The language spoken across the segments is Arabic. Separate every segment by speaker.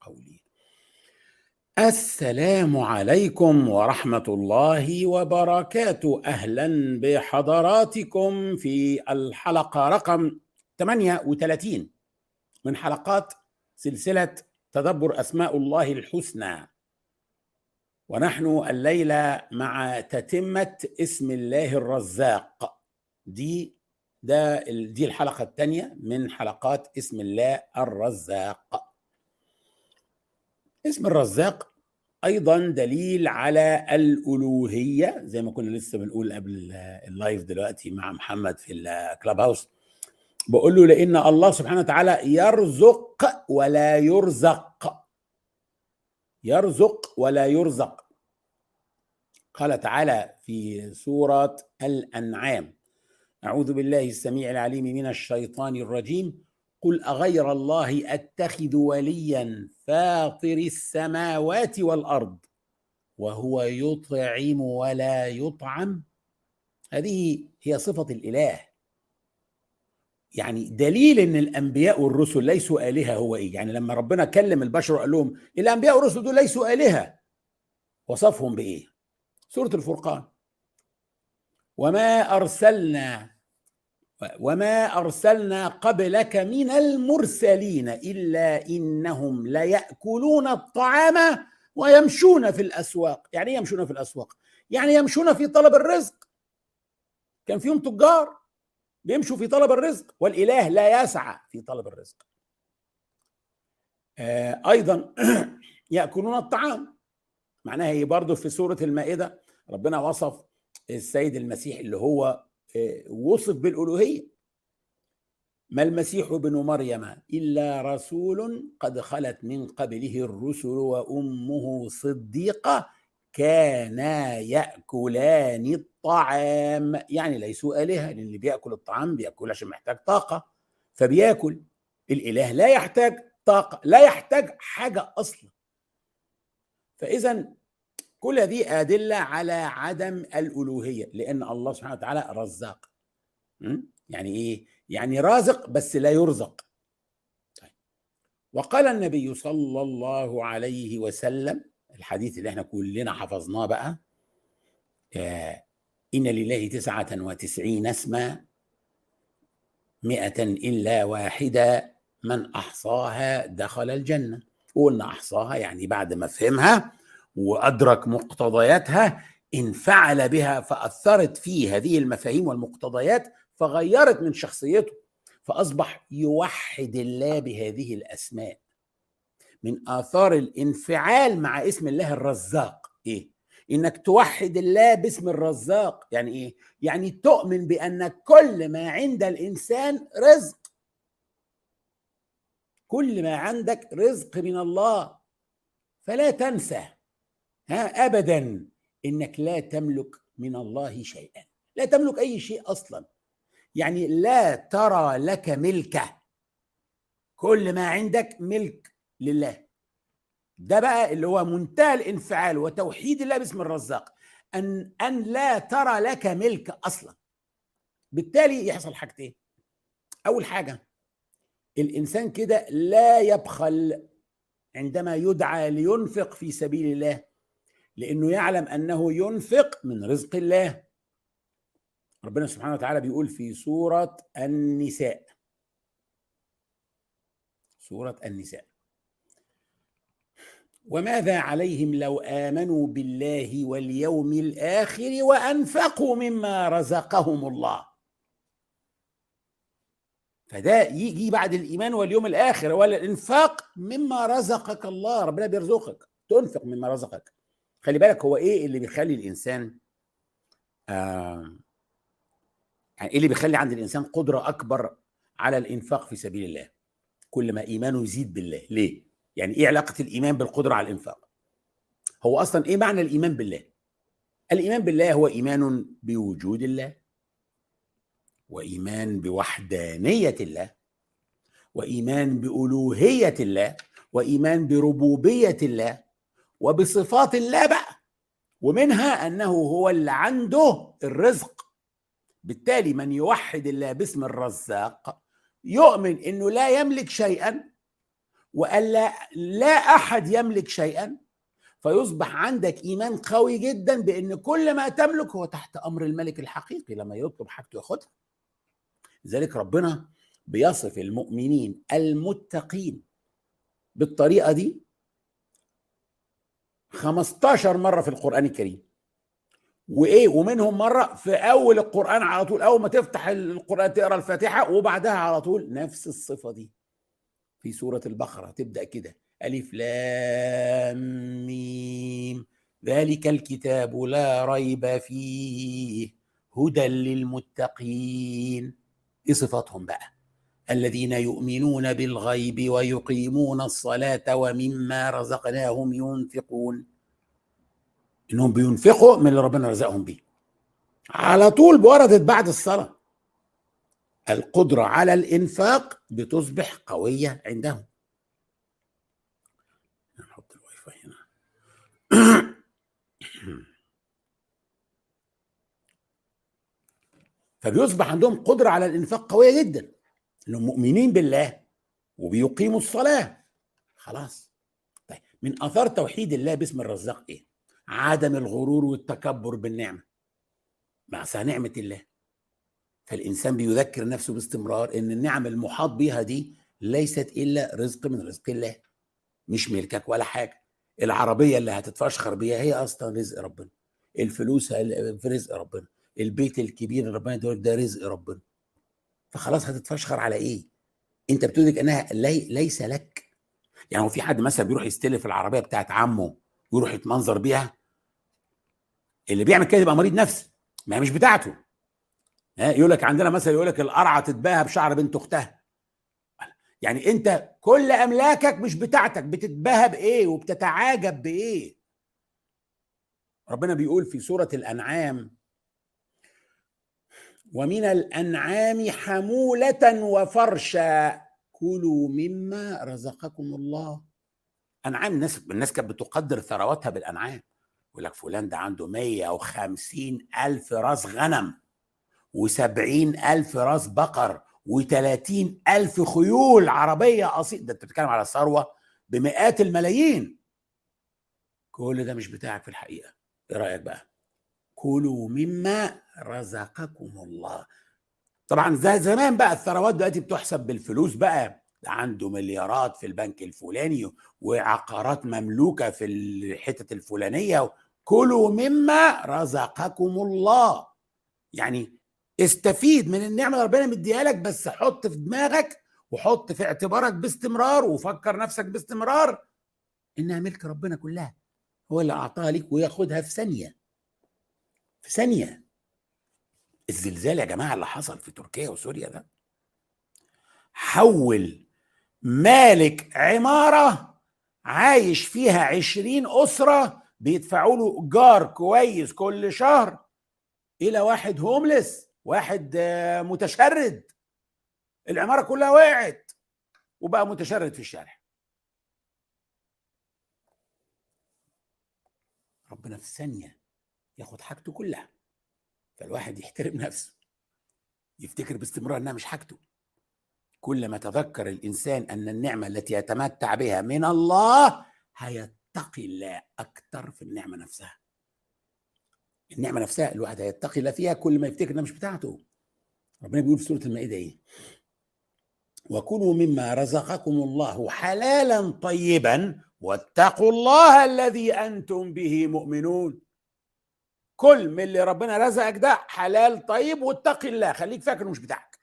Speaker 1: قولي. السلام عليكم ورحمة الله وبركاته. أهلا بحضراتكم في الحلقة رقم 38 من حلقات سلسلة تدبر أسماء الله الحسنى. ونحن الليلة مع تتمة اسم الله الرزاق. دي ده دي الحلقة الثانية من حلقات اسم الله الرزاق. اسم الرزاق أيضا دليل على الألوهية زي ما كنا لسه بنقول قبل اللايف دلوقتي مع محمد في الكلاب هاوس بقول له لأن الله سبحانه وتعالى يرزق ولا يرزق. يرزق ولا يرزق. قال تعالى في سورة الأنعام أعوذ بالله السميع العليم من الشيطان الرجيم. قل أغير الله أتخذ وليا فاطر السماوات والأرض وهو يطعم ولا يطعم؟ هذه هي صفة الإله. يعني دليل إن الأنبياء والرسل ليسوا آلهة هو إيه؟ يعني لما ربنا كلم البشر وقال لهم الأنبياء والرسل دول ليسوا آلهة وصفهم بإيه؟ سورة الفرقان. وما أرسلنا وما أرسلنا قبلك من المرسلين إلا إنهم ليأكلون الطعام ويمشون في الأسواق. يعني إيه يمشون في الأسواق؟ يعني يمشون في طلب الرزق. كان فيهم تجار بيمشوا في طلب الرزق والإله لا يسعى في طلب الرزق. آه أيضا يأكلون الطعام. معناها هي برضه في سورة المائدة ربنا وصف السيد المسيح اللي هو وصف بالألوهية. ما المسيح ابن مريم إلا رسول قد خلت من قبله الرسل وأمه صديقة كانا يأكلان الطعام. يعني ليسوا آلهة لأن اللي بيأكل الطعام بيأكل عشان محتاج طاقة. فبيأكل. الإله لا يحتاج طاقة لا يحتاج حاجة أصلا. فاذا كل هذه أدلة على عدم الألوهية لأن الله سبحانه وتعالى رزاق يعني إيه؟ يعني رازق بس لا يرزق طيب. وقال النبي صلى الله عليه وسلم الحديث اللي إحنا كلنا حفظناه بقى آه إن لله تسعة وتسعين اسما مئة إلا واحدة من أحصاها دخل الجنة قلنا أحصاها يعني بعد ما فهمها وأدرك مقتضياتها انفعل بها فأثرت فيه هذه المفاهيم والمقتضيات فغيرت من شخصيته فأصبح يوحد الله بهذه الأسماء. من آثار الانفعال مع اسم الله الرزاق إيه؟ إنك توحد الله باسم الرزاق يعني إيه؟ يعني تؤمن بأن كل ما عند الإنسان رزق. كل ما عندك رزق من الله فلا تنسى. ها ابدا إنك لا تملك من الله شيئا. لا تملك أي شيء أصلا. يعني لا ترى لك ملكه. كل ما عندك ملك لله. ده بقى اللي هو منتهى الانفعال وتوحيد الله باسم الرزاق. أن أن لا ترى لك ملك أصلا. بالتالي يحصل حاجتين. أول حاجة الإنسان كده لا يبخل عندما يدعى لينفق في سبيل الله. لأنه يعلم أنه ينفق من رزق الله. ربنا سبحانه وتعالى بيقول في سورة النساء. سورة النساء. وماذا عليهم لو آمنوا بالله واليوم الآخر وأنفقوا مما رزقهم الله؟ فده يجي بعد الإيمان واليوم الآخر. ولا الإنفاق مما رزقك الله. ربنا بيرزقك. تنفق مما رزقك. خلي بالك هو إيه اللي بيخلي الإنسان آه يعني إيه اللي بيخلي عند الإنسان قدرة أكبر على الإنفاق في سبيل الله؟ كل ما إيمانه يزيد بالله. ليه؟ يعني إيه علاقة الإيمان بالقدرة على الإنفاق؟ هو أصلا إيه معنى الإيمان بالله؟ الإيمان بالله هو إيمان بوجود الله وإيمان بوحدانية الله وإيمان بألوهية الله وإيمان بربوبية الله وبصفات الله بقى ومنها أنه هو اللي عنده الرزق. بالتالي من يوحد الله باسم الرزاق يؤمن إنه لا يملك شيئا وقال لا, لا أحد يملك شيئا فيصبح عندك إيمان قوي جدا بإن كل ما تملك هو تحت أمر الملك الحقيقي لما يطلب حاجته ياخدها. لذلك ربنا بيصف المؤمنين المتقين بالطريقة دي 15 مرة في القرآن الكريم. وإيه؟ ومنهم مرة في أول القرآن على طول أول ما تفتح القرآن تقرأ الفاتحة وبعدها على طول نفس الصفة دي. في سورة البقرة تبدأ كده ألف لام ميم. ذلك الكتاب لا ريب فيه هدى للمتقين. إيه صفاتهم بقى. الذين يؤمنون بالغيب ويقيمون الصلاة ومما رزقناهم ينفقون. إنهم بينفقوا من اللي ربنا رزقهم بيه. على طول وردت بعد الصلاة. القدرة على الإنفاق بتصبح قوية عندهم. نحط الواي فاي هنا. فبيصبح عندهم قدرة على الإنفاق قوية جدا. إنهم مؤمنين بالله وبيقيموا الصلاة. خلاص. طيب من آثار توحيد الله باسم الرزاق إيه؟ عدم الغرور والتكبر بالنعمة. مع نعمة الله. فالإنسان بيذكر نفسه باستمرار إن النعم المحاط بها دي ليست إلا رزق من رزق الله. مش ملكك ولا حاجة. العربية اللي هتتفشخر بيها هي أصلا رزق ربنا. الفلوس في رزق ربنا. البيت الكبير اللي ربنا ده رزق ربنا. فخلاص هتتفشخر على إيه؟ أنت بتدرك إنها لي ليس لك. يعني هو في حد مثلا بيروح يستلف العربية بتاعت عمه ويروح يتمنظر بيها؟ اللي بيعمل كده يبقى مريض نفسي. ما هي مش بتاعته. يقول لك عندنا مثلا يقول لك القرعة تتباهى بشعر بنت أختها. يعني أنت كل أملاكك مش بتاعتك بتتباهى بإيه وبتتعاجب بإيه؟ ربنا بيقول في سورة الأنعام ومن الأنعام حمولة وفرشا. كلوا مما رزقكم الله. أنعام الناس الناس كانت بتقدر ثرواتها بالأنعام. يقول لك فلان ده عنده 150 ألف راس غنم و70 ألف راس بقر و30 ألف خيول عربية أصيل. ده أنت بتتكلم على ثروة بمئات الملايين. كل ده مش بتاعك في الحقيقة. إيه رأيك بقى؟ كلوا مما رزقكم الله. طبعا زي زمان بقى الثروات دلوقتي بتحسب بالفلوس بقى. ده عنده مليارات في البنك الفلاني وعقارات مملوكة في الحتت الفلانية. كلوا مما رزقكم الله. يعني استفيد من النعمة اللي ربنا مديها لك بس حط في دماغك وحط في اعتبارك باستمرار وفكر نفسك باستمرار إنها ملك ربنا كلها. هو اللي أعطاها لك وياخدها في ثانية. في ثانية الزلزال يا جماعة اللي حصل في تركيا وسوريا ده حول مالك عمارة عايش فيها عشرين أسرة بيدفعوا له جار كويس كل شهر إلى واحد هوملس واحد متشرد. العمارة كلها وقعت وبقى متشرد في الشارع. ربنا في ثانية ياخد حاجته كلها. فالواحد يحترم نفسه. يفتكر باستمرار إنها مش حاجته. كلما تذكر الإنسان أن النعمة التي يتمتع بها من الله هيتقي الله أكثر في النعمة نفسها. النعمة نفسها الواحد هيتقي الله فيها كل ما يفتكر إنها مش بتاعته. ربنا بيقول في سورة المائدة إيه؟ وكلوا مما رزقكم الله حلالا طيبا واتقوا الله الذي أنتم به مؤمنون. كل من اللي ربنا رزقك ده حلال طيب واتقي الله. خليك فاكر مش بتاعك.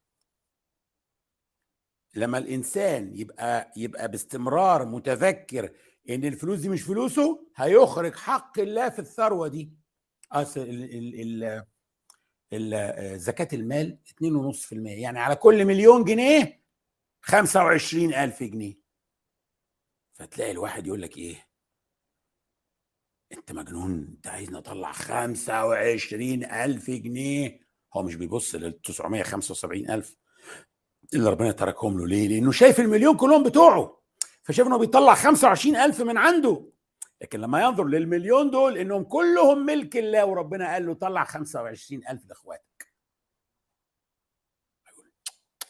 Speaker 1: لما الإنسان يبقى يبقى باستمرار متذكر إن الفلوس دي مش فلوسه هيخرج حق الله في الثروة دي. أصل ال ال زكاة المال 2.5% يعني على كل مليون جنيه 25000 جنيه. فتلاقي الواحد يقول لك إيه؟ أنت مجنون؟ أنت عايزني أطلع 25000 جنيه؟ هو مش بيبص لل 975000 اللي ربنا تركهم له. ليه؟ لأنه شايف المليون كلهم بتوعه فشايف إنه بيطلع 25000 من عنده. لكن لما ينظر للمليون دول إنهم كلهم ملك الله وربنا قال له طلع 25000 لإخواتك.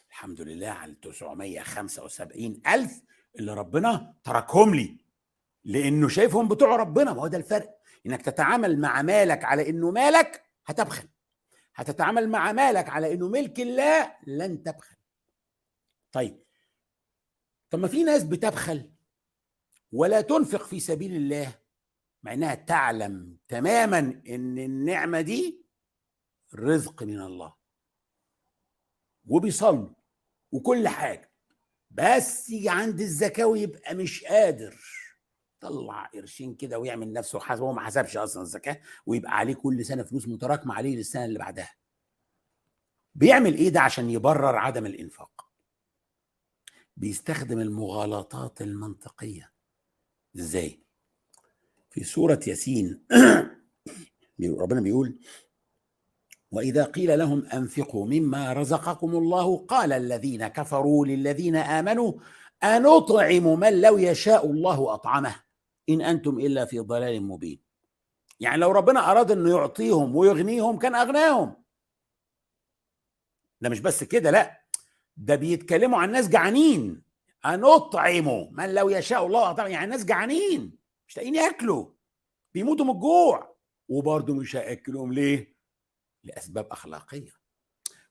Speaker 1: الحمد لله على 975000 اللي ربنا تركهم لي. لأنه شايفهم بتوع ربنا. ما هو ده الفرق. إنك تتعامل مع مالك على إنه مالك هتبخل. هتتعامل مع مالك على إنه ملك الله لن تبخل. طيب. طب ما في ناس بتبخل ولا تنفق في سبيل الله مع إنها تعلم تماما إن النعمة دي رزق من الله. وبيصلوا. وكل حاجة. بس يجي عند الزكاة ويبقى مش قادر. طلع قرشين كده ويعمل نفسه حسب هو ما حسبش أصلا الزكاة ويبقى عليه كل سنة فلوس متراكمة عليه للسنة اللي بعدها. بيعمل إيه ده عشان يبرر عدم الإنفاق؟ بيستخدم المغالطات المنطقية. إزاي؟ في سورة ياسين ربنا بيقول وإذا قيل لهم أنفقوا مما رزقكم الله قال الذين كفروا للذين آمنوا أنطعم من لو يشاء الله أطعمه؟ إن أنتم إلا في ضلال مبين. يعني لو ربنا أراد إنه يعطيهم ويغنيهم كان أغناهم. ده مش بس كده لا. ده بيتكلموا عن ناس جعانين. أنطعم من لو يشاء الله اطعمه يعني ناس جعانين. مش لاقيين ياكلوا. بيموتوا من الجوع. وبرضه مش هياكلهم ليه؟ لأسباب أخلاقية.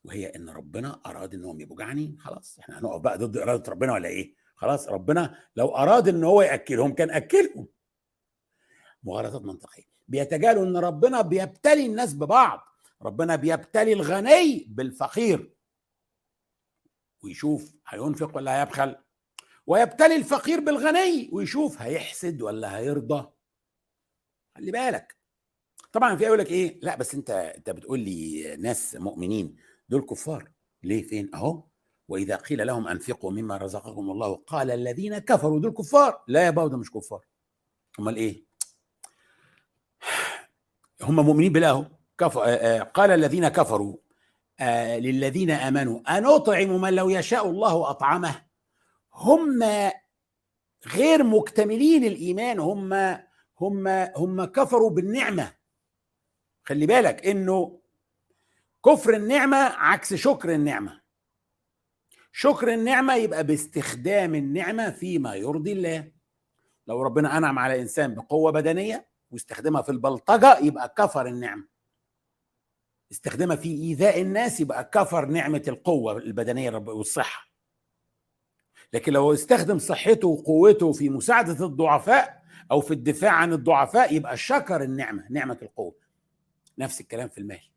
Speaker 1: وهي إن ربنا أراد إنهم يبقوا جعانين. خلاص إحنا هنقف بقى ضد إرادة ربنا ولا إيه؟ خلاص ربنا لو أراد إن هو يأكلهم كان أكلهم. مغالطات منطقية. بيتجاهلوا إن ربنا بيبتلي الناس ببعض. ربنا بيبتلي الغني بالفقير. ويشوف هينفق ولا هيبخل. ويبتلي الفقير بالغني. ويشوف هيحسد ولا هيرضى. خلي بالك. طبعا في يقول لك إيه؟ لا بس أنت أنت بتقول لي ناس مؤمنين. دول كفار. ليه؟ فين؟ أهو. وإذا قيل لهم أنفقوا مما رزقكم الله قال الذين كفروا دول كفار. لا يا بابا مش كفار. أمال إيه؟ هم مؤمنين بالله كفر قال الذين كفروا آه للذين آمنوا أنطعم من لو يشاء الله أطعمه؟ هم غير مكتملين الإيمان هم هم هم كفروا بالنعمة. خلي بالك إنه كفر النعمة عكس شكر النعمة. شكر النعمة يبقى باستخدام النعمة فيما يرضي الله. لو ربنا أنعم على إنسان بقوة بدنية واستخدمها في البلطجة يبقى كفر النعمة. استخدمها في إيذاء الناس يبقى كفر نعمة القوة البدنية والصحة. لكن لو استخدم صحته وقوته في مساعدة الضعفاء أو في الدفاع عن الضعفاء يبقى شكر النعمة نعمة القوة. نفس الكلام في المال.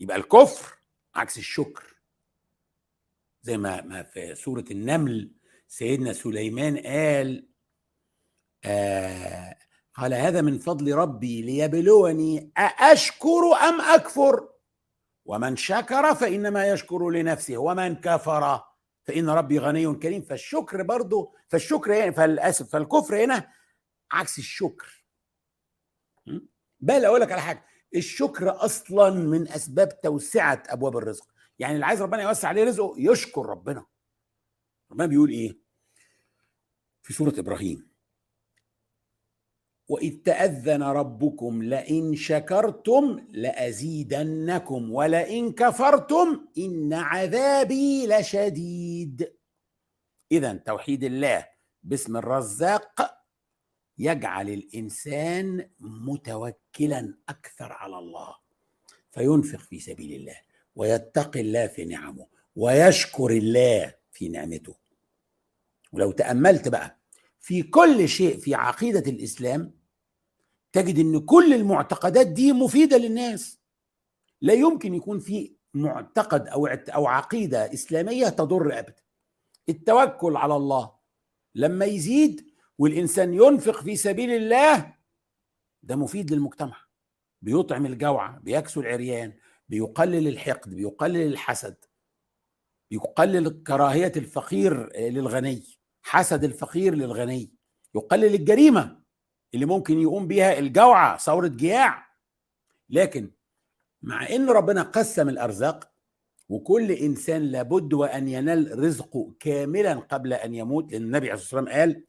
Speaker 1: يبقى الكفر عكس الشكر. زي ما ما في سورة النمل سيدنا سليمان قال آه قال هذا من فضل ربي ليبلوني أأشكر أم أكفر؟ ومن شكر فإنما يشكر لنفسه ومن كفر فإن ربي غني كريم. فالشكر برضه فالشكر يعني فالأسف فالكفر هنا عكس الشكر. بل أقول لك على حاجة الشكر أصلا من أسباب توسعة أبواب الرزق. يعني اللي عايز ربنا يوسع عليه رزقه يشكر ربنا. ربنا بيقول إيه؟ في سورة إبراهيم. وإذ تأذن ربكم لئن شكرتم لأزيدنكم ولئن كفرتم إن عذابي لشديد. إذا توحيد الله باسم الرزاق يجعل الإنسان متوكلا أكثر على الله. فينفق في سبيل الله. ويتقي الله في نعمه ويشكر الله في نعمته. ولو تأملت بقى في كل شيء في عقيدة الإسلام تجد أن كل المعتقدات دي مفيدة للناس. لا يمكن يكون في معتقد أو أو عقيدة إسلامية تضر أبدا. التوكل على الله لما يزيد والإنسان ينفق في سبيل الله ده مفيد للمجتمع. بيطعم الجوع بيكسو العريان بيقلل الحقد بيقلل الحسد بيقلل كراهية الفقير للغني حسد الفقير للغني يقلل الجريمة اللي ممكن يقوم بها الجوعة ثورة جياع. لكن مع إن ربنا قسم الأرزاق وكل إنسان لابد وأن ينال رزقه كاملا قبل أن يموت لأن النبي عليه الصلاة والسلام قال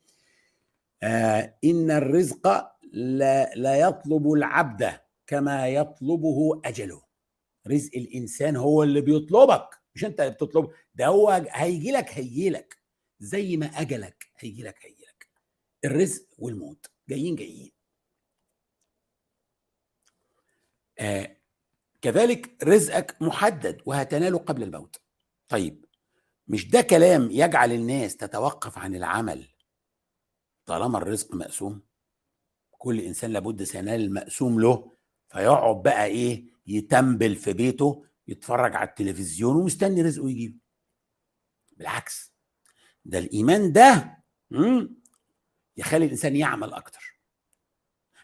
Speaker 1: آه إن الرزق لا, لا يطلب العبد كما يطلبه أجله. رزق الإنسان هو اللي بيطلبك مش أنت اللي بتطلبه ده هو هيجي لك هيجي لك. زي ما أجلك هيجي لك هيجي لك. الرزق والموت جايين جايين. آه كذلك رزقك محدد وهتناله قبل الموت. طيب مش ده كلام يجعل الناس تتوقف عن العمل طالما الرزق مقسوم؟ كل إنسان لابد سينال المقسوم له فيقعد بقى إيه يتنبل في بيته يتفرج على التلفزيون ومستني رزقه يجيب بالعكس ده الإيمان ده يخلي الإنسان يعمل أكتر.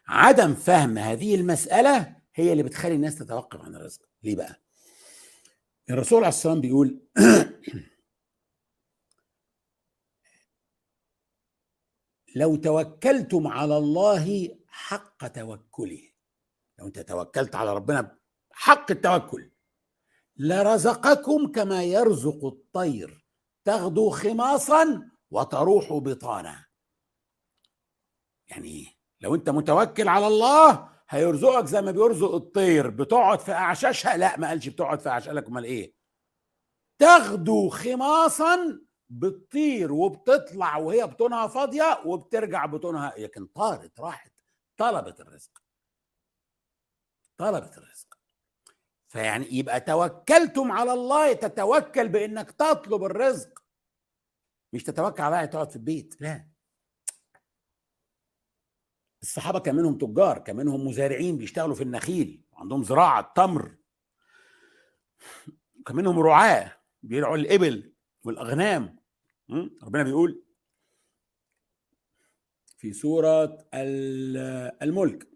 Speaker 1: عدم فهم هذه المسألة هي اللي بتخلي الناس تتوقف عن الرزق. ليه بقى؟ الرسول عليه الصلاه والسلام بيقول لو توكلتم على الله حق توكله. لو انت توكلت على ربنا حق التوكل. لرزقكم كما يرزق الطير. تغدو خماصا وتروح بطانا. يعني لو انت متوكل على الله هيرزقك زي ما بيرزق الطير. بتقعد في أعشاشها؟ لا ما قالش بتقعد في اعشاشها امال إيه؟ تغدو خماصا بتطير وبتطلع وهي بطونها فاضية وبترجع بطونها. لكن طارت راحت طلبت الرزق. طلبت الرزق. فيعني يبقى توكلتم على الله تتوكل بإنك تطلب الرزق. مش تتوكل على تقعد في البيت لا. الصحابة كان منهم تجار كان منهم مزارعين بيشتغلوا في النخيل عندهم زراعة تمر كان منهم رعاة بيرعوا الإبل والأغنام. ربنا بيقول في سورة الملك.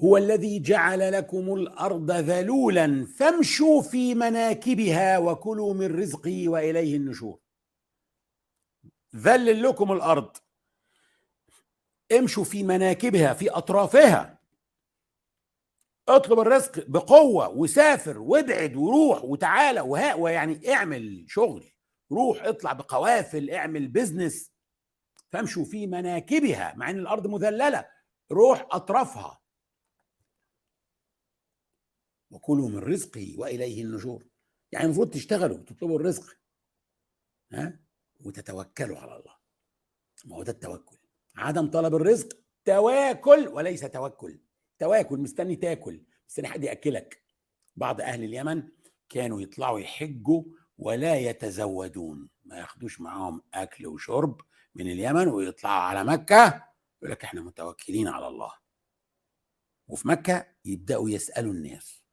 Speaker 1: هو الذي جعل لكم الأرض ذلولا فامشوا في مناكبها وكلوا من رزقه وإليه النشور. ذلل لكم الأرض. امشوا في مناكبها في أطرافها. اطلب الرزق بقوة وسافر وابعد وروح وتعالى وها ويعني اعمل شغل. روح اطلع بقوافل اعمل بزنس فامشوا في مناكبها مع إن الأرض مذللة. روح أطرافها. وكلوا من رزقه وإليه النشور. يعني المفروض تشتغلوا وتطلبوا الرزق ها؟ وتتوكلوا على الله. ما هو ده التوكل. عدم طلب الرزق تواكل وليس توكل. تواكل مستني تاكل مستني حد يأكلك. بعض أهل اليمن كانوا يطلعوا يحجوا ولا يتزودون. ما ياخدوش معاهم أكل وشرب من اليمن ويطلعوا على مكة يقول لك إحنا متوكلين على الله. وفي مكة يبدأوا يسألوا الناس.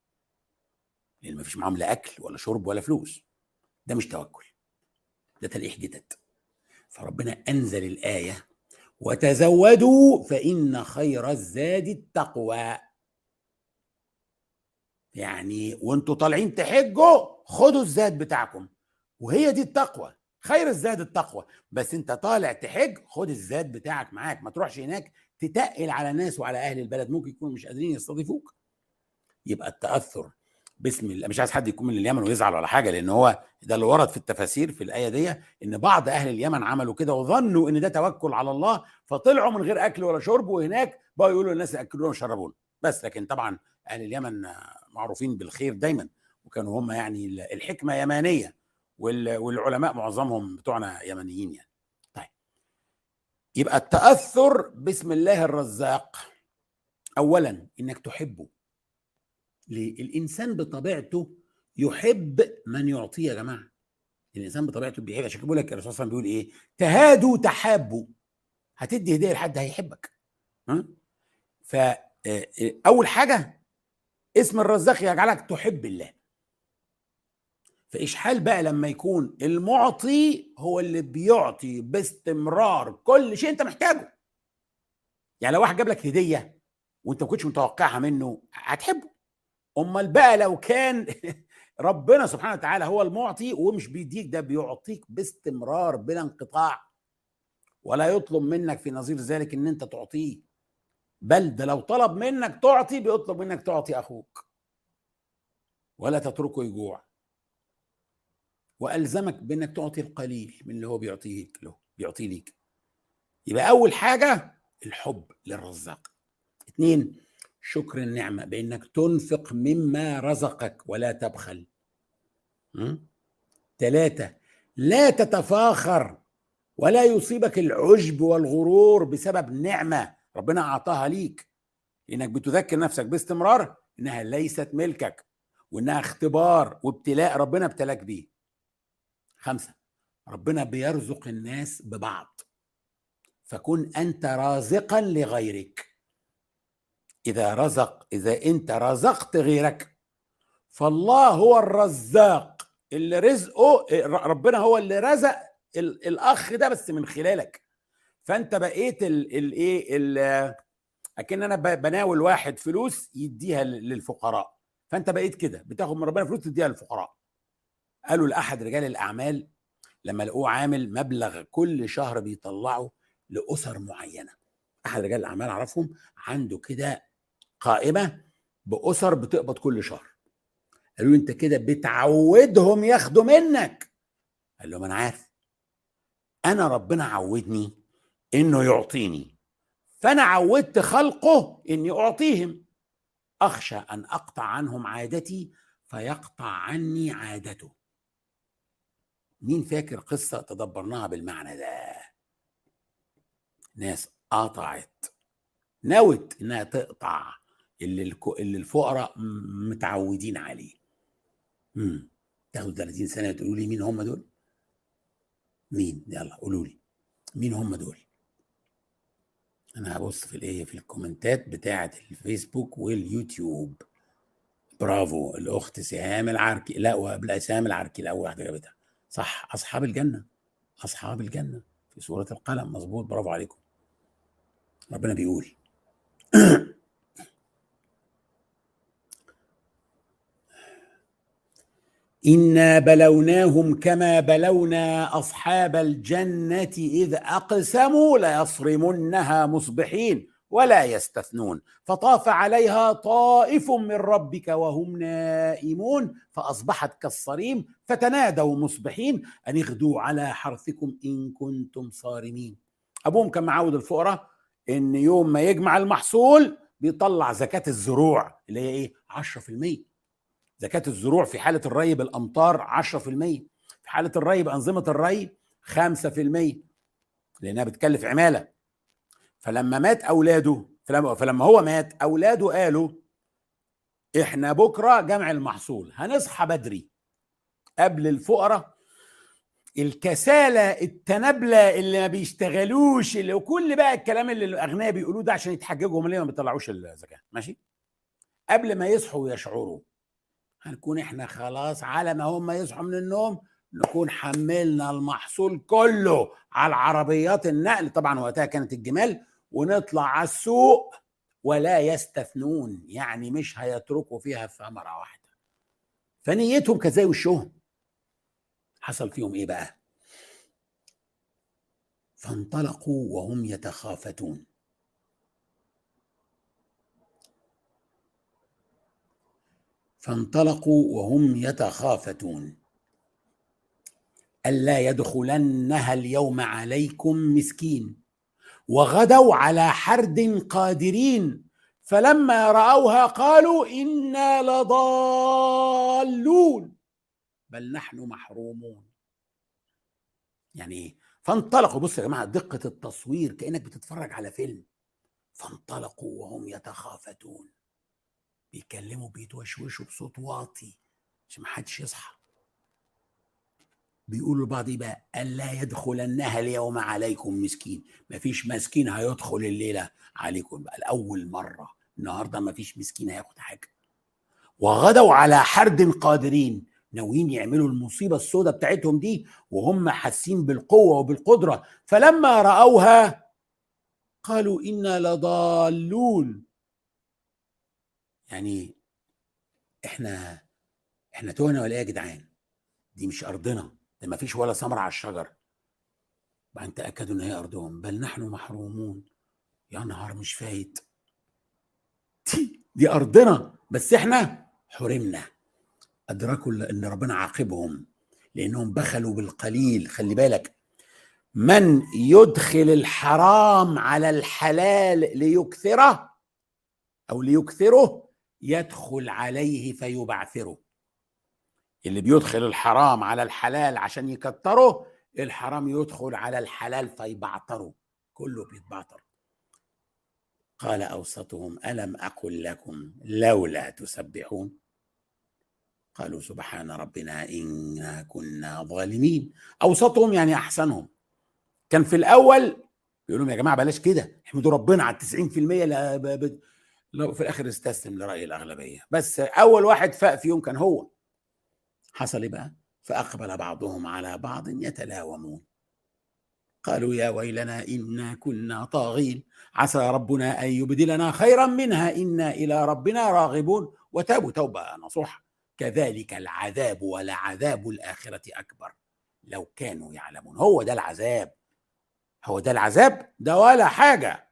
Speaker 1: لأن ما فيش معاهم لا أكل ولا شرب ولا فلوس. ده مش توكل. ده تلقيح جدد. فربنا أنزل الآية وتزودوا فإن خير الزاد التقوى. يعني وأنتوا طالعين تحجوا خدوا الزاد بتاعكم. وهي دي التقوى خير الزاد التقوى. بس أنت طالع تحج خد الزاد بتاعك معاك. ما تروحش هناك تتقل على الناس وعلى أهل البلد. ممكن يكونوا مش قادرين يستضيفوك. يبقى التأثر الله مش عايز حد يكون من اليمن ويزعل ولا حاجة لأن هو ده اللي ورد في التفاسير في الآية دي إن بعض أهل اليمن عملوا كده وظنوا إن ده توكل على الله فطلعوا من غير أكل ولا شرب وهناك بقوا يقولوا للناس اكلونا وشربونا بس لكن طبعا أهل اليمن معروفين بالخير دايما وكانوا هم يعني الحكمة يمانية والعلماء معظمهم بتوعنا يمنيين يعني. طيب. يبقى التأثر بسم الله الرزاق. اولا إنك تحبه. ليه؟ الإنسان بطبيعته يحب من يعطيه يا جماعة. الإنسان بطبيعته بيحب عشان بيقول لك الرسول صلى الله عليه وسلم بيقول إيه؟ تهادوا تحابوا. هتدي هدية لحد هيحبك. ها؟ فاول حاجة اسم الرزاق يجعلك تحب الله. فإيش حال بقى لما يكون المعطي هو اللي بيعطي باستمرار كل شيء أنت محتاجه؟ يعني لو واحد جاب لك هدية وأنت ما كنتش متوقعها منه هتحبه. أمال بقى لو كان ربنا سبحانه وتعالى هو المعطي ومش بيديك ده بيعطيك باستمرار بلا انقطاع. ولا يطلب منك في نظير ذلك إن أنت تعطيه. بل ده لو طلب منك تعطي بيطلب منك تعطي أخوك. ولا تتركه يجوع. وألزمك بإنك تعطي القليل من اللي هو بيعطيه له بيعطيه ليك. يبقى أول حاجة الحب للرزاق. اثنين شكر النعمة بأنك تنفق مما رزقك ولا تبخل. ثلاثة لا تتفاخر ولا يصيبك العجب والغرور بسبب نعمة ربنا أعطاها ليك. انك بتذكر نفسك باستمرار إنها ليست ملكك وإنها اختبار وابتلاء ربنا ابتلاك بيه. خمسة ربنا بيرزق الناس ببعض. فكن أنت رازقا لغيرك. إذا رزق إذا أنت رزقت غيرك فالله هو الرزاق. اللي رزقه ربنا هو اللي رزق الأخ ده بس من خلالك. فأنت بقيت الايه أكن أنا بناول واحد فلوس يديها للفقراء. فأنت بقيت كده بتاخد من ربنا فلوس تديها للفقراء. قالوا لاحد رجال الأعمال لما لقوه عامل مبلغ كل شهر بيطلعه لأسر معينة. أحد رجال الأعمال أعرفهم عنده كده قائمة بأسر بتقبض كل شهر. قالوا أنت كده بتعودهم ياخدوا منك. قال لهم أنا عارف. أنا ربنا عودني إنه يعطيني. فأنا عودت خلقه إني أعطيهم. أخشى أن أقطع عنهم عادتي فيقطع عني عادته. مين فاكر قصة تدبرناها بالمعنى ده؟ ناس قطعت. نوت إنها تقطع. اللي اللي الفقراء متعودين عليه. امم تاخدوا 30 سنه تقولوا لي مين هم دول؟ مين؟ يلا قولوا لي. مين هم دول؟ أنا هبص في الإيه؟ في الكومنتات بتاعة الفيسبوك واليوتيوب. برافو. الأخت سهام العركي لا وقبل سهام العركي الأول واحدة جابتها. صح. أصحاب الجنة. أصحاب الجنة. في سورة القلم. مظبوط. برافو عليكم. ربنا بيقول. انا بلوناهم كما بلونا اصحاب الجنه اذ اقسموا ليصرمنها مصبحين ولا يستثنون فطاف عليها طائف من ربك وهم نائمون فاصبحت كالصريم فتنادوا مصبحين ان اغدوا على حرثكم ان كنتم صارمين أبوهم كان معود الفقراء إن يوم ما يجمع المحصول بيطلع زكاة الزروع اللي هي إيه؟ 10% زكاة الزروع في حالة الري بالأمطار 10% في حالة الري بأنظمة الري 5% لأنها بتكلف عمالة. فلما مات أولاده فلما هو مات أولاده قالوا إحنا بكرة جمع المحصول هنصحى بدري. قبل الفقراء الكسالة التنابلة اللي ما بيشتغلوش اللي وكل بقى الكلام اللي الأغنياء بيقولوه ده عشان يتحججوا هم ليه ما بيطلعوش الزكاة؟ ماشي؟ قبل ما يصحوا ويشعروا هنكون إحنا خلاص على ما هم يصحوا من النوم نكون حملنا المحصول كله على عربيات النقل. طبعا وقتها كانت الجمال ونطلع على السوق ولا يستثنون يعني مش هيتركوا فيها ثمرة واحدة. فنيتهم كزي زي وشهم. حصل فيهم إيه بقى؟ فانطلقوا وهم يتخافتون. فانطلقوا وهم يتخافتون. ألا يدخلنها اليوم عليكم مسكين. وغدوا على حرد قادرين. فلما رأوها قالوا إنا لضالون. بل نحن محرومون. يعني إيه فانطلقوا بصوا يا جماعة دقة التصوير كأنك بتتفرج على فيلم. فانطلقوا وهم يتخافتون. بيكلموا بيتوشوشوا بصوت واطي عشان ما حدش يصحى. بيقولوا لبعض إيه بقى؟ ألا يدخلنها اليوم عليكم مسكين. ما فيش مسكين هيدخل الليلة عليكم بقى. لأول مرة النهارده ما فيش مسكين هياخد حاجة. وغدوا على حرد قادرين. ناويين يعملوا المصيبة السوداء بتاعتهم دي وهم حاسين بالقوة وبالقدرة. فلما رأوها قالوا إنا لضالون. يعني إحنا إحنا تونا ولا إيه يا جدعان؟ دي مش أرضنا ده ما فيش ولا ثمره على الشجر. بعدين تاكدوا إن هي أرضهم. بل نحن محرومون. يا نهار مش فايت. دي, دي أرضنا. بس إحنا حرمنا. أدركوا إن ربنا عاقبهم. لأنهم بخلوا بالقليل. خلي بالك. من يدخل الحرام على الحلال ليكثره أو ليكثره يدخل عليه فيبعثره. اللي بيدخل الحرام على الحلال عشان يكتره الحرام يدخل على الحلال فيبعتره كله بيتبعتر قال أوسطهم ألم أقل لكم لولا تسبحون؟ قالوا سبحان ربنا إنا كنا ظالمين. أوسطهم يعني أحسنهم. كان في الأول يقول لهم يا جماعة بلاش كده إحمدوا ربنا على 90% لا ب... لا في الآخر استسلم لرأي الأغلبية. بس أول واحد فاق فيهم كان هو. حصل إيه بقى؟ فأقبل بعضهم على بعض يتلاومون. قالوا يا ويلنا إنا كنا طاغين. عسى ربنا أن يبدلنا خيرا منها. إنا إلى ربنا راغبون. وتابوا توبة نصوحة. كذلك العذاب ولعذاب الآخرة أكبر. لو كانوا يعلمون. هو ده العذاب. هو ده العذاب. ده ولا حاجة.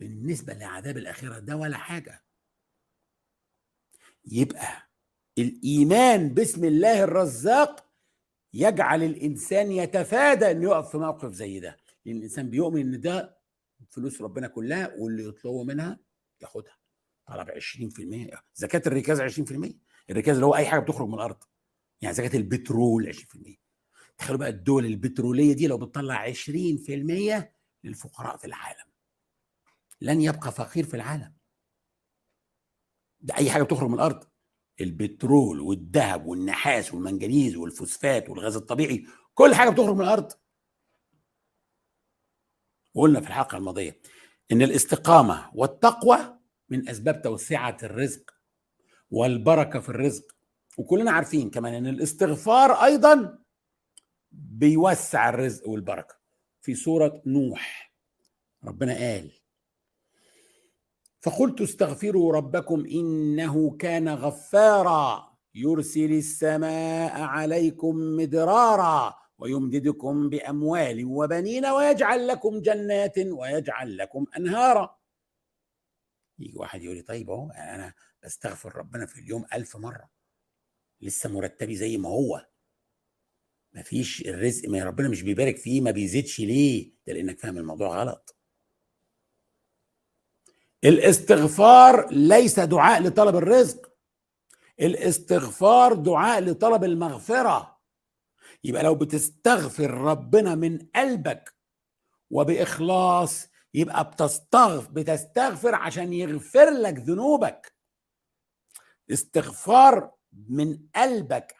Speaker 1: بالنسبة لعذاب الآخرة ده ولا حاجة. يبقى الإيمان باسم الله الرزاق يجعل الإنسان يتفادى إنه يقف في موقف زي ده. لأن الإنسان بيؤمن إن ده فلوس ربنا كلها واللي يطلبه منها ياخدها. طلب 20% زكاة الركاز 20% الركاز اللي هو أي حاجة بتخرج من الأرض. يعني زكاة البترول 20% تخيلوا بقى الدول البترولية دي لو بتطلع 20% للفقراء في العالم. لن يبقى فقير في العالم. ده أي حاجة بتخرج من الأرض. البترول والذهب والنحاس والمنجنيز والفوسفات والغاز الطبيعي كل حاجة بتخرج من الأرض. وقلنا في الحلقة الماضية إن الاستقامة والتقوى من أسباب توسعة الرزق والبركة في الرزق. وكلنا عارفين كمان إن الاستغفار أيضا بيوسع الرزق والبركة. في سورة نوح ربنا قال فقلت استغفروا ربكم إنه كان غفارا. يرسل السماء عليكم مدرارا ويمددكم بأموال وبنين ويجعل لكم جنات ويجعل لكم أنهارا. يجي واحد يقول لي طيب أهو أنا بستغفر ربنا في اليوم ألف مرة. لسه مرتبي زي ما هو. مفيش الرزق ما ربنا مش بيبارك فيه ما بيزيدش ليه؟ ده لأنك فاهم الموضوع غلط. الاستغفار ليس دعاء لطلب الرزق. الاستغفار دعاء لطلب المغفرة. يبقى لو بتستغفر ربنا من قلبك وبإخلاص يبقى بتستغفر بتستغفر عشان يغفر لك ذنوبك. استغفار من قلبك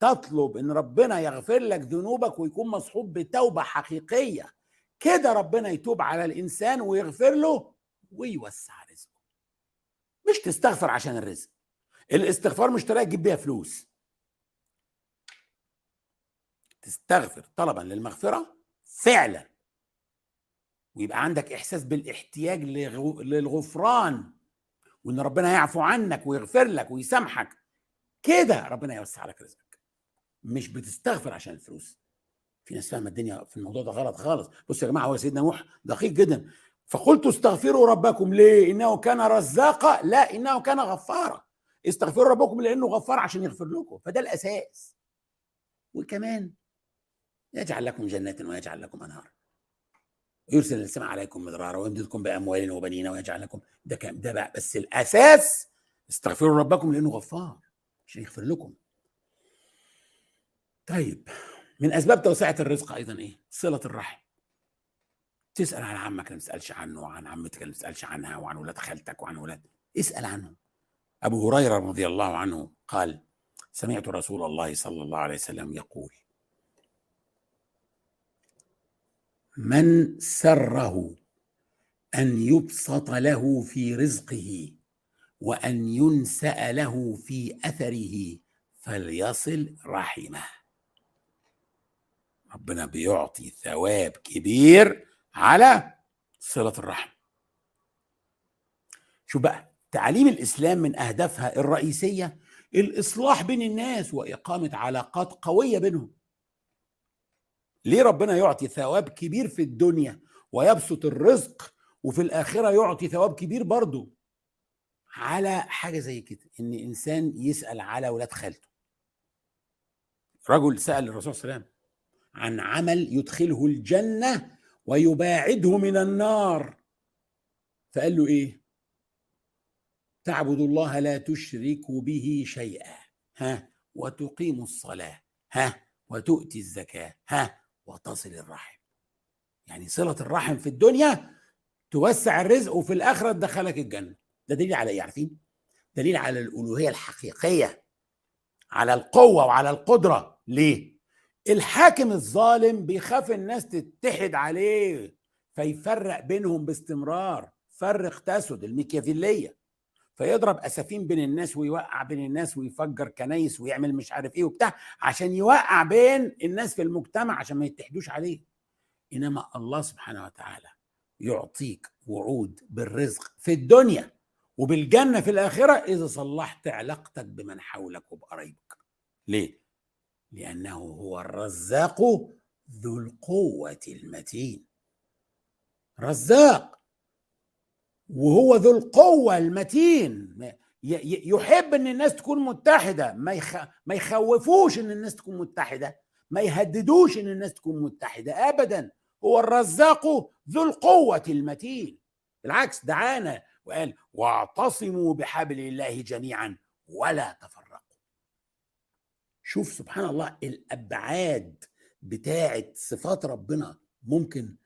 Speaker 1: تطلب إن ربنا يغفر لك ذنوبك ويكون مصحوب بتوبة حقيقية. كده ربنا يتوب على الإنسان ويغفر له. ويوسع رزقه. مش تستغفر عشان الرزق. الاستغفار مش طريقة تجيب بيها فلوس. تستغفر طلبا للمغفرة فعلا. ويبقى عندك إحساس بالاحتياج للغفران. وإن ربنا يعفو عنك ويغفر لك ويسامحك. كده ربنا يوسع لك رزقك. مش بتستغفر عشان الفلوس. في ناس فاهمة الدنيا في الموضوع ده غلط خالص. بصوا يا جماعة هو سيدنا نوح دقيق جدا. فقلت استغفروا ربكم. ليه؟ إنه كان رزاقا. لا إنه كان غفارا. استغفروا ربكم لأنه غفار عشان يغفر لكم. فده الأساس. وكمان يجعل لكم جنات ويجعل لكم أنهار. ويرسل السماء عليكم مدرارا ويمددكم بأموال وبنين ويجعل لكم. ده كان ده بقى بس الأساس. استغفروا ربكم لأنه غفار عشان يغفر لكم. طيب من أسباب توسعة الرزق أيضا إيه؟ صلة الرحم. تسأل عن عمك اللي ما تسالش عنه وعن عمتك اللي ما تسالش عنها وعن ولاد خالتك وعن ولاد. اسأل عنهم. أبو هريرة رضي الله عنه قال سمعت رسول الله صلى الله عليه وسلم يقول من سره أن يبسط له في رزقه وأن ينسأ له في أثره فليصل رحمه. ربنا بيعطي ثواب كبير على صلة الرحم. شو بقى تعاليم الإسلام من أهدافها الرئيسية الإصلاح بين الناس وإقامة علاقات قوية بينهم. ليه ربنا يعطي ثواب كبير في الدنيا ويبسط الرزق وفي الآخرة يعطي ثواب كبير برضه؟ على حاجة زي كده إن إنسان يسأل على ولاد خالته. رجل سأل الرسول صلى الله عليه وسلم عن عمل يدخله الجنة ويباعده من النار. فقال له إيه؟ تعبد الله لا تشرك به شيئا. ها؟ وتقيم الصلاة. ها؟ وتؤتي الزكاة. ها؟ وتصل الرحم. يعني صلة الرحم في الدنيا توسع الرزق وفي الآخرة تدخلك الجنة. ده دليل على إيه عارفين؟ دليل على الألوهية الحقيقية على القوة وعلى القدرة. ليه؟ الحاكم الظالم بيخاف الناس تتحد عليه فيفرق بينهم باستمرار. فرق تسد الميكيافيلية فيضرب أسفين بين الناس ويوقع بين الناس ويفجر كنايس ويعمل مش عارف إيه وبتاع عشان يوقع بين الناس في المجتمع عشان ما يتحدوش عليه. إنما الله سبحانه وتعالى يعطيك وعود بالرزق في الدنيا وبالجنة في الآخرة إذا صلحت علاقتك بمن حولك وبقرايبك. ليه؟ لأنه هو الرزاق ذو القوة المتين. رزاق وهو ذو القوة المتين. يحب إن الناس تكون متحدة ما يخ... ما يخوفوش إن الناس تكون متحدة ما يهددوش إن الناس تكون متحدة ابدا. هو الرزاق ذو القوة المتين. بالعكس دعانا وقال واعتصموا بحبل الله جميعا ولا تفرقوا شوف سبحان الله الأبعاد بتاعه صفات ربنا ممكن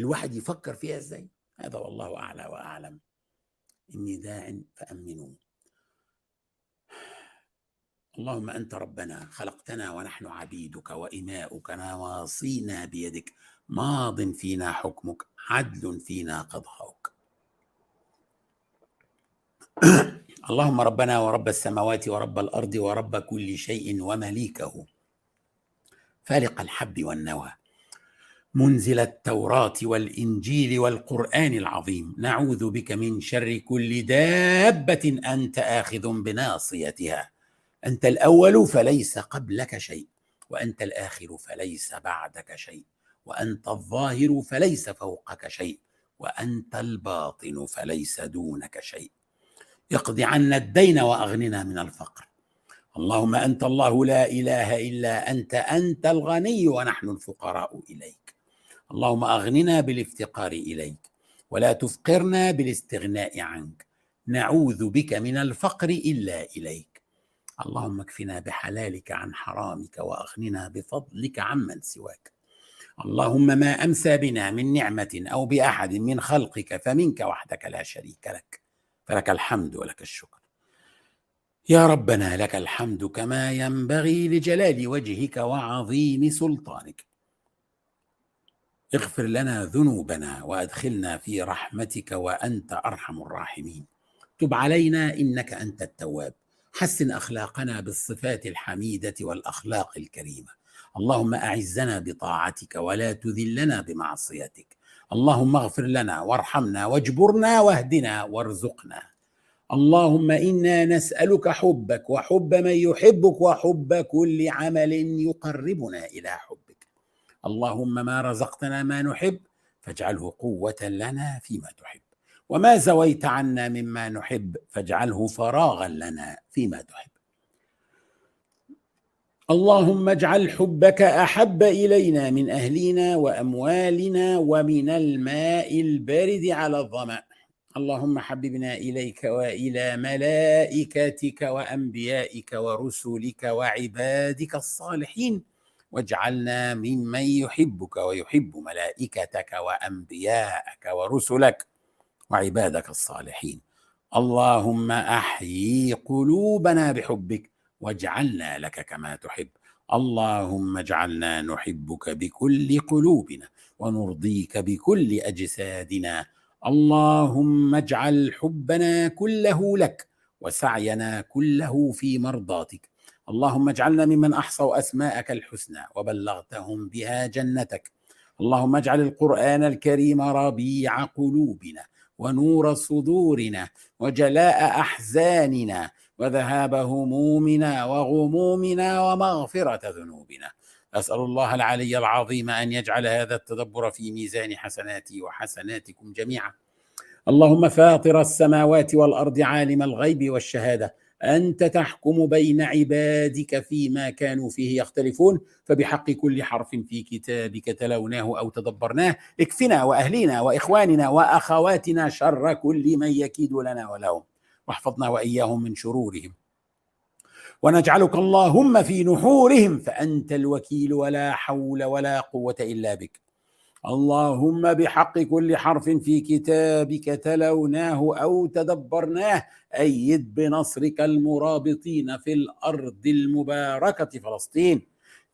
Speaker 1: الواحد يفكر فيها إزاي؟ هذا والله أعلى وأعلم. إني داع فأمنوا. اللهم أنت ربنا خلقتنا ونحن عبيدك وإماؤك نواصينا بيدك. ماض فينا حكمك عدل فينا قضاؤك. اللهم ربنا ورب السماوات ورب الأرض ورب كل شيء ومليكه. فالق الحب والنوى. منزل التوراة والإنجيل والقرآن العظيم. نعوذ بك من شر كل دابة أنت آخذ بناصيتها. أنت الأول فليس قبلك شيء وأنت الآخر فليس بعدك شيء وأنت الظاهر فليس فوقك شيء وأنت الباطن فليس دونك شيء. اقض عنا الدين وأغننا من الفقر. اللهم أنت الله لا إله إلا أنت أنت الغني ونحن الفقراء إليك. اللهم أغننا بالافتقار إليك ولا تفقرنا بالاستغناء عنك. نعوذ بك من الفقر إلا إليك. اللهم اكفنا بحلالك عن حرامك وأغننا بفضلك عمن سواك. اللهم ما أمسى بنا من نعمة أو بأحد من خلقك فمنك وحدك لا شريك لك. فلك الحمد ولك الشكر. يا ربنا لك الحمد كما ينبغي لجلال وجهك وعظيم سلطانك. اغفر لنا ذنوبنا وأدخلنا في رحمتك وأنت أرحم الراحمين. تب علينا إنك أنت التواب. حسن أخلاقنا بالصفات الحميدة والأخلاق الكريمة. اللهم أعزنا بطاعتك ولا تذلنا بمعصيتك. اللهم اغفر لنا وارحمنا واجبرنا واهدنا وارزقنا. اللهم إنا نسألك حبك وحب من يحبك وحب كل عمل يقربنا إلى حبك. اللهم ما رزقتنا ما نحب فاجعله قوة لنا فيما تحب. وما زويت عنا مما نحب فاجعله فراغا لنا فيما تحب. اللهم اجعل حبك أحب إلينا من أهلنا وأموالنا ومن الماء البارد على الظمأ. اللهم حببنا إليك وإلى ملائكتك وأنبيائك ورسلك وعبادك الصالحين. واجعلنا ممن يحبك ويحب ملائكتك وأنبياءك ورسلك وعبادك الصالحين. اللهم أحيي قلوبنا بحبك واجعلنا لك كما تحب. اللهم اجعلنا نحبك بكل قلوبنا ونرضيك بكل اجسادنا. اللهم اجعل حبنا كله لك وسعينا كله في مرضاتك. اللهم اجعلنا ممن احصوا اسماءك الحسنى وبلغتهم بها جنتك. اللهم اجعل القران الكريم ربيع قلوبنا ونور صدورنا وجلاء احزاننا وذهاب همومنا وغمومنا ومغفرة ذنوبنا. أسأل الله العلي العظيم أن يجعل هذا التدبر في ميزان حسناتي وحسناتكم جميعا. اللهم فاطر السماوات والأرض عالم الغيب والشهادة. أنت تحكم بين عبادك فيما كانوا فيه يختلفون. فبحق كل حرف في كتابك تلوناه أو تدبرناه. اكفنا واهلنا وإخواننا وأخواتنا شر كل من يكيد لنا ولهم. واحفظنا وإياهم من شرورهم. ونجعلك اللهم في نحورهم فأنت الوكيل ولا حول ولا قوة إلا بك. اللهم بحق كل حرف في كتابك تلوناه أو تدبرناه. أيد بنصرك المرابطين في الأرض المباركة فلسطين.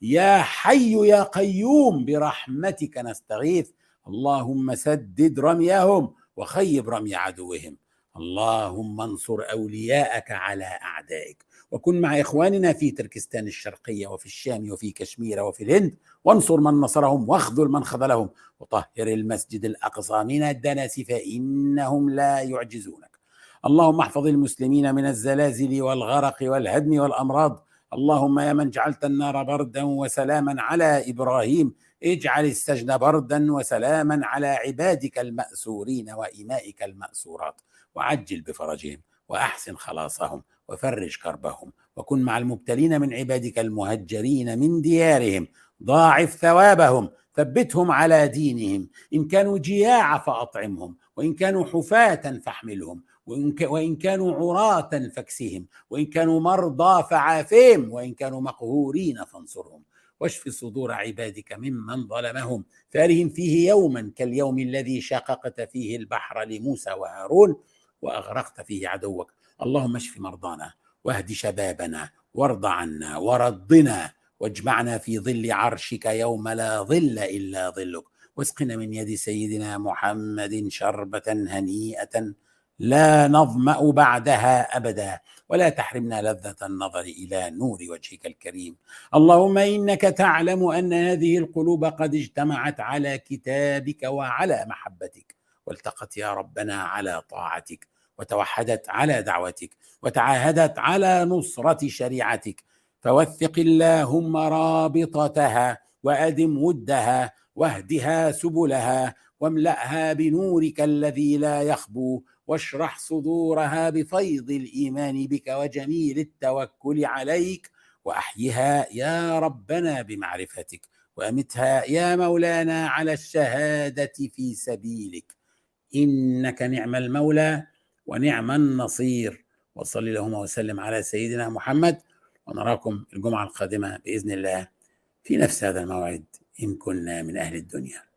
Speaker 1: يا حي يا قيوم برحمتك نستغيث. اللهم سدد رميهم وخيب رمي عدوهم. اللهم انصر أولياءك على أعدائك وكن مع إخواننا في تركستان الشرقية وفي الشام وفي كشمير وفي الهند وانصر من نصرهم واخذل من خذلهم وطهر المسجد الأقصى من الدنس فإنهم لا يعجزونك. اللهم احفظ المسلمين من الزلازل والغرق والهدم والأمراض. اللهم يا من جعلت النار بردا وسلاما على إبراهيم اجعل السجن بردا وسلاما على عبادك المأسورين وإمائك المأسورات. وعجل بفرجهم وأحسن خلاصهم وفرج كربهم وكن مع المبتلين من عبادك المهجرين من ديارهم ضاعف ثوابهم ثبتهم على دينهم إن كانوا جياع فأطعمهم وإن كانوا حفاة فاحملهم وإن كانوا عراة فاكسهم وإن كانوا مرضى فعافهم وإن كانوا مقهورين فانصرهم واشف صدور عبادك ممن ظلمهم فارهم فيه يوما كاليوم الذي شققت فيه البحر لموسى وهارون وأغرقت فيه عدوك. اللهم اشف مرضانا واهد شبابنا وارض عنا وردنا واجمعنا في ظل عرشك يوم لا ظل إلا ظلك. واسقنا من يد سيدنا محمد شربة هنيئة لا نظمأ بعدها أبدا ولا تحرمنا لذة النظر إلى نور وجهك الكريم. اللهم إنك تعلم أن هذه القلوب قد اجتمعت على كتابك وعلى محبتك. والتقت يا ربنا على طاعتك وتوحدت على دعوتك وتعاهدت على نصرة شريعتك. فوثق اللهم رابطتها وأدم ودها واهدها سبلها واملأها بنورك الذي لا يخبو واشرح صدورها بفيض الإيمان بك وجميل التوكل عليك. وأحيها يا ربنا بمعرفتك وأمتها يا مولانا على الشهادة في سبيلك. إنك نعم المولى ونعم النصير. وصل اللهم وسلم على سيدنا محمد ونراكم الجمعة القادمة بإذن الله في نفس هذا الموعد إن كنا من أهل الدنيا.